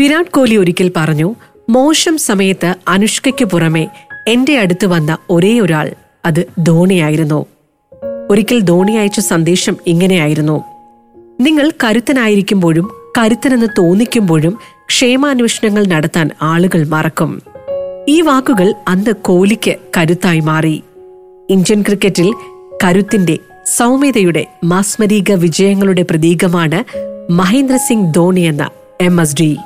വിരാട് കോഹ്ലി ഒരിക്കൽ പറഞ്ഞു മോശം സമയത്ത് അനുഷ്കയ്ക്ക് പുറമെ എന്റെ അടുത്ത് വന്ന ഒരേ ഒരാൾ അത് ധോണിയായിരുന്നു ഒരിക്കൽ ധോണി അയച്ച സന്ദേശം ഇങ്ങനെയായിരുന്നു നിങ്ങൾ കരുത്തനായിരിക്കുമ്പോഴും കരുത്തനെന്ന് തോന്നിക്കുമ്പോഴും ക്ഷേമാന്വേഷണങ്ങൾ നടത്താൻ ആളുകൾ മറക്കും. ഈ വാക്കുകൾ അന്ന് കോഹ്ലിക്ക് കരുത്തായി മാറി. ഇന്ത്യൻ ക്രിക്കറ്റിൽ കരുത്തിന്റെ സൗമ്യതയുടെ മാസ്മരിക വിജയങ്ങളുടെ പ്രതീകമാണ് മഹേന്ദ്ര സിംഗ് ധോണി എന്ന M S D.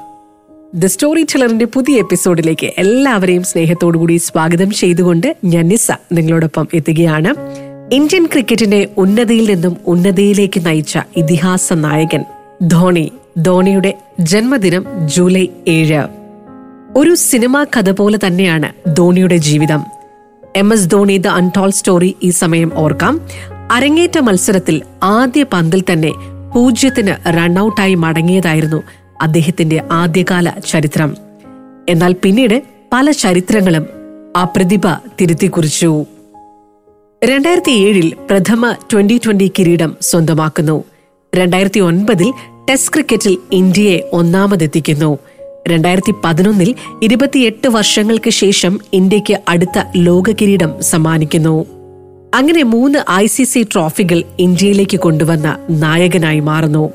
The story ടെലറിന്റെ പുതിയ എപ്പിസോഡിലേക്ക് എല്ലാവരെയും സ്നേഹത്തോടു കൂടി സ്വാഗതം ചെയ്തുകൊണ്ട് ഞാൻ നിസ നിങ്ങളോടൊപ്പം എത്തുകയാണ്. ഇന്ത്യൻ ക്രിക്കറ്റിനെ ഉന്നതിയിൽ നിന്നും ഉന്നതിയിലേക്ക് നയിച്ച ഇതിഹാസ നായകൻ ധോണി. ധോണിയുടെ ജന്മദിനം ജൂലൈ ഏഴ്. ഒരു സിനിമാ കഥ പോലെ തന്നെയാണ് ധോണിയുടെ ജീവിതം. M S Dhoni the untold story ഈ സമയം ഓർക്കാം. അരങ്ങേറ്റ മത്സരത്തിൽ ആദ്യ പന്തിൽ തന്നെ പൂജ്യത്തിന് റൺഔട്ടായി മടങ്ങിയതായിരുന്നു അദ്ദേഹത്തിന്റെ ആദ്യകാല ചരിത്രം. എന്നാൽ പിന്നീട് പല ചരിത്രങ്ങളും ആ പ്രതിഭ തിരുത്തി കുറിച്ചു രണ്ടായിരത്തി ഏഴിൽ പ്രഥമ ട്വന്റി ട്വന്റി കിരീടം സ്വന്തമാക്കുന്നു. രണ്ടായിരത്തി ഒൻപതിൽ ടെസ്റ്റ് ക്രിക്കറ്റിൽ ഇന്ത്യയെ ഒന്നാമതെത്തിക്കുന്നു. രണ്ടായിരത്തി പതിനൊന്നിൽ ഇരുപത്തിയെട്ട് വർഷങ്ങൾക്ക് ശേഷം ഇന്ത്യയ്ക്ക് അടുത്ത ലോക കിരീടം സമ്മാനിക്കുന്നു. അങ്ങനെ മൂന്ന് ഐ സി സി ട്രോഫികൾ ഇന്ത്യയിലേക്ക് കൊണ്ടുവന്ന നായകനായി മാറുന്നു.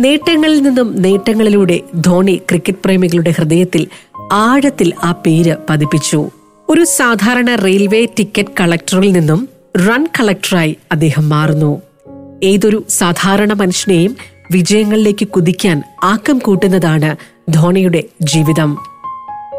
നേട്ടങ്ങളിൽ നിന്നും നേട്ടങ്ങളിലൂടെ ധോണി ക്രിക്കറ്റ് പ്രേമികളുടെ ഹൃദയത്തിൽ ആഴത്തിൽ ആ പേര് പതിപ്പിച്ചു. ഒരു സാധാരണ റെയിൽവേ ടിക്കറ്റ് കളക്ടറിൽ നിന്നും റൺ കളക്ടറായി അദ്ദേഹം മാറുന്നു. ഏതൊരു സാധാരണ മനുഷ്യനെയും വിജയങ്ങളിലേക്ക് കുതിക്കാൻ ആക്കം കൂട്ടുന്നതാണ് ധോണിയുടെ ജീവിതം.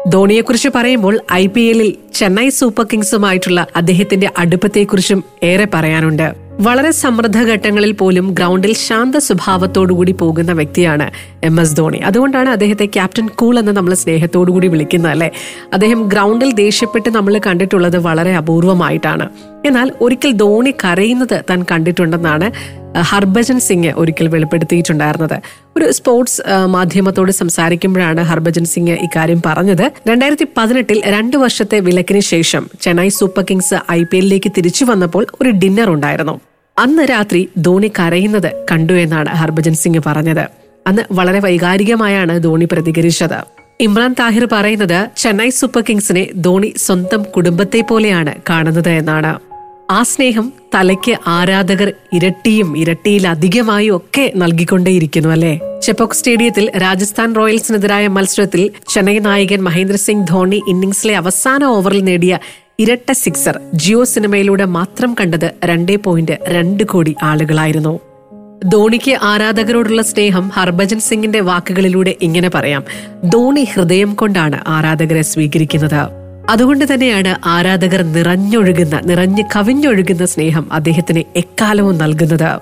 ധോണിയെക്കുറിച്ച് പറയുമ്പോൾ ഐ പി എല്ലിൽ ചെന്നൈ സൂപ്പർ കിങ്സുമായിട്ടുള്ള അദ്ദേഹത്തിന്റെ അടുപ്പത്തെക്കുറിച്ചും ഏറെ പറയാനുണ്ട്. വളരെ സമൃദ്ധ ഘട്ടങ്ങളിൽ പോലും ഗ്രൗണ്ടിൽ ശാന്ത സ്വഭാവത്തോടുകൂടി പോകുന്ന വ്യക്തിയാണ് എം എസ് ധോണി. അതുകൊണ്ടാണ് അദ്ദേഹത്തെ ക്യാപ്റ്റൻ കൂൾ എന്ന് നമ്മൾ സ്നേഹത്തോടുകൂടി വിളിക്കുന്നത് അല്ലേ? അദ്ദേഹം ഗ്രൗണ്ടിൽ ദേഷ്യപ്പെട്ട് നമ്മൾ കണ്ടിട്ടുള്ളത് വളരെ അപൂർവമായിട്ടാണ്. എന്നാൽ ഒരിക്കൽ ധോണി കരയുന്നത് താൻ കണ്ടിട്ടുണ്ടെന്നാണ് ഹർഭജൻ സിംഗ് ഒരിക്കൽ വെളിപ്പെടുത്തിയിട്ടുണ്ടായിരുന്നത്. ഒരു സ്പോർട്സ് മാധ്യമത്തോട് സംസാരിക്കുമ്പോഴാണ് ഹർഭജൻ സിംഗ് ഇക്കാര്യം പറഞ്ഞത്. രണ്ടായിരത്തി പതിനെട്ടിൽ രണ്ടു വർഷത്തെ വിലക്കിന് ശേഷം Chennai Super Kings I P എല്ലിലേക്ക് തിരിച്ചു വന്നപ്പോൾ ഒരു ഡിന്നർ ഉണ്ടായിരുന്നു. അന്ന് രാത്രി ധോണി കരയുന്നത് കണ്ടു എന്നാണ് ഹർഭജൻ സിംഗ് പറഞ്ഞത്. അന്ന് വളരെ വൈകാരികമായാണ് ധോണി പ്രതികരിച്ചത്. ഇമ്രാൻ താഹിർ പറയുന്നത് ചെന്നൈ സൂപ്പർ കിങ്സിനെ ധോണി സ്വന്തം കുടുംബത്തെ പോലെയാണ് കാണുന്നത് എന്നാണ്. ആ സ്നേഹം തലയ്ക്ക് ആരാധകർ ഇരട്ടിയും ഇരട്ടിയിലധികമായും ഒക്കെ നൽകിക്കൊണ്ടേയിരിക്കുന്നു അല്ലെ? ചെപ്പോക് സ്റ്റേഡിയത്തിൽ രാജസ്ഥാൻ റോയൽസിനെതിരായ മത്സരത്തിൽ ചെന്നൈ നായകൻ മഹേന്ദ്ര സിംഗ് ധോണി ഇന്നിംഗ്സിലെ അവസാന ഓവറിൽ നേടിയ ഇരട്ട സിക്സർ ജിയോ സിനിമയിലൂടെ മാത്രം കണ്ടത് രണ്ടേ പോയിന്റ് രണ്ട് കോടി ആളുകളായിരുന്നു. ധോണിക്ക് ആരാധകരോടുള്ള സ്നേഹം ഹർഭജൻ സിംഗിന്റെ വാക്കുകളിലൂടെ ഇങ്ങനെ പറയാം. ധോണി ഹൃദയം കൊണ്ടാണ് ആരാധകരെ സ്വീകരിക്കുന്നത്. അതുകൊണ്ട് തന്നെയാണ് ആരാധകർ നിറഞ്ഞൊഴുകുന്ന നിറഞ്ഞ് കവിഞ്ഞൊഴുകുന്ന സ്നേഹം അദ്ദേഹത്തിന് എക്കാലവും നൽകുന്നത്.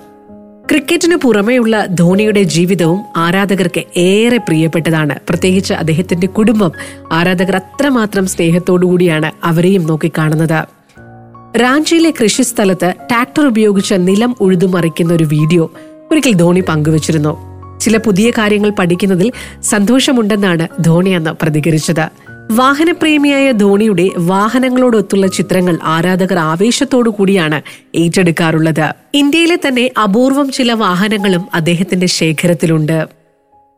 ക്രിക്കറ്റിന് പുറമെയുള്ള ധോണിയുടെ ജീവിതവും ആരാധകർക്ക് ഏറെ പ്രിയപ്പെട്ടതാണ്. പ്രത്യേകിച്ച് അദ്ദേഹത്തിന്റെ കുടുംബം ആരാധകർ അത്രമാത്രം സ്നേഹത്തോടുകൂടിയാണ് അവരെയും നോക്കിക്കാണുന്നത്. റാഞ്ചിയിലെ കൃഷിസ്ഥലത്ത് ട്രാക്ടർ ഉപയോഗിച്ച് നിലം ഉഴുതുമറിക്കുന്ന ഒരു വീഡിയോ ഒരിക്കൽ ധോണി പങ്കുവച്ചിരുന്നു. ചില പുതിയ കാര്യങ്ങൾ പഠിക്കുന്നതിൽ സന്തോഷമുണ്ടെന്നാണ് ധോണി അന്ന് പ്രതികരിച്ചത്. വാഹനപ്രേമിയായ ധോണിയുടെ വാഹനങ്ങളോടൊത്തുള്ള ചിത്രങ്ങൾ ആരാധകർ ആവേശത്തോടു കൂടിയാണ് ഏറ്റെടുക്കാറുള്ളത്. ഇന്ത്യയിലെ തന്നെ അപൂർവം ചില വാഹനങ്ങളും അദ്ദേഹത്തിന്റെ ശേഖരത്തിലുണ്ട്.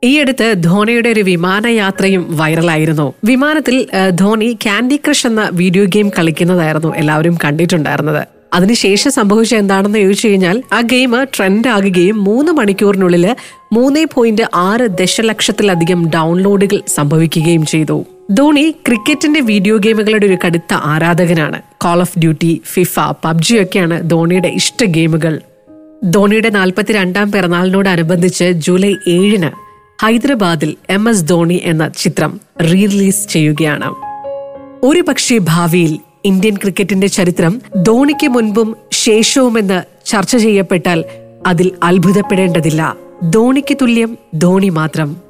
ഈയടുത്ത് ധോണിയുടെ ഒരു വിമാനയാത്രയും വൈറലായിരുന്നു. വിമാനത്തിൽ ധോണി കാൻഡി ക്രഷ് എന്ന വീഡിയോ ഗെയിം കളിക്കുന്നതായിരുന്നു എല്ലാവരും കണ്ടിട്ടുണ്ടായിരുന്നത്. അതിനുശേഷം സംഭവിച്ച എന്താണെന്ന് ചോദിച്ചു കഴിഞ്ഞാൽ ആ ഗെയിം ട്രെൻഡ് ആകുകയും മൂന്ന് മണിക്കൂറിനുള്ളിൽ മൂന്ന് പോയിന്റ് ആറ് ദശലക്ഷത്തിലധികം ഡൗൺലോഡുകൾ സംഭവിക്കുകയും ചെയ്തു. ധോണി ക്രിക്കറ്റിന്റെ വീഡിയോ ഗെയിമുകളുടെ ഒരു കടുത്ത ആരാധകനാണ്. Call of Duty FIFA PUBG ഒക്കെയാണ് ധോണിയുടെ ഇഷ്ട ഗെയിമുകൾ ധോണിയുടെ നാൽപ്പത്തിരണ്ടാം പിറന്നാളിനോടനുബന്ധിച്ച് ജൂലൈ ഏഴിന് ഹൈദരാബാദിൽ എം എസ് ധോണി എന്ന ചിത്രം റീ റിലീസ് ചെയ്യുകയാണ്. ഒരു പക്ഷേ ഭാവിയിൽ ഇന്ത്യൻ ക്രിക്കറ്റിന്റെ ചരിത്രം ധോണിക്ക് മുൻപും ശേഷവുമെന്ന് ചർച്ച ചെയ്യപ്പെട്ടാൽ അതിൽ അത്ഭുതപ്പെടേണ്ടതില്ല. ധോണിക്ക് തുല്യം ധോണി മാത്രം.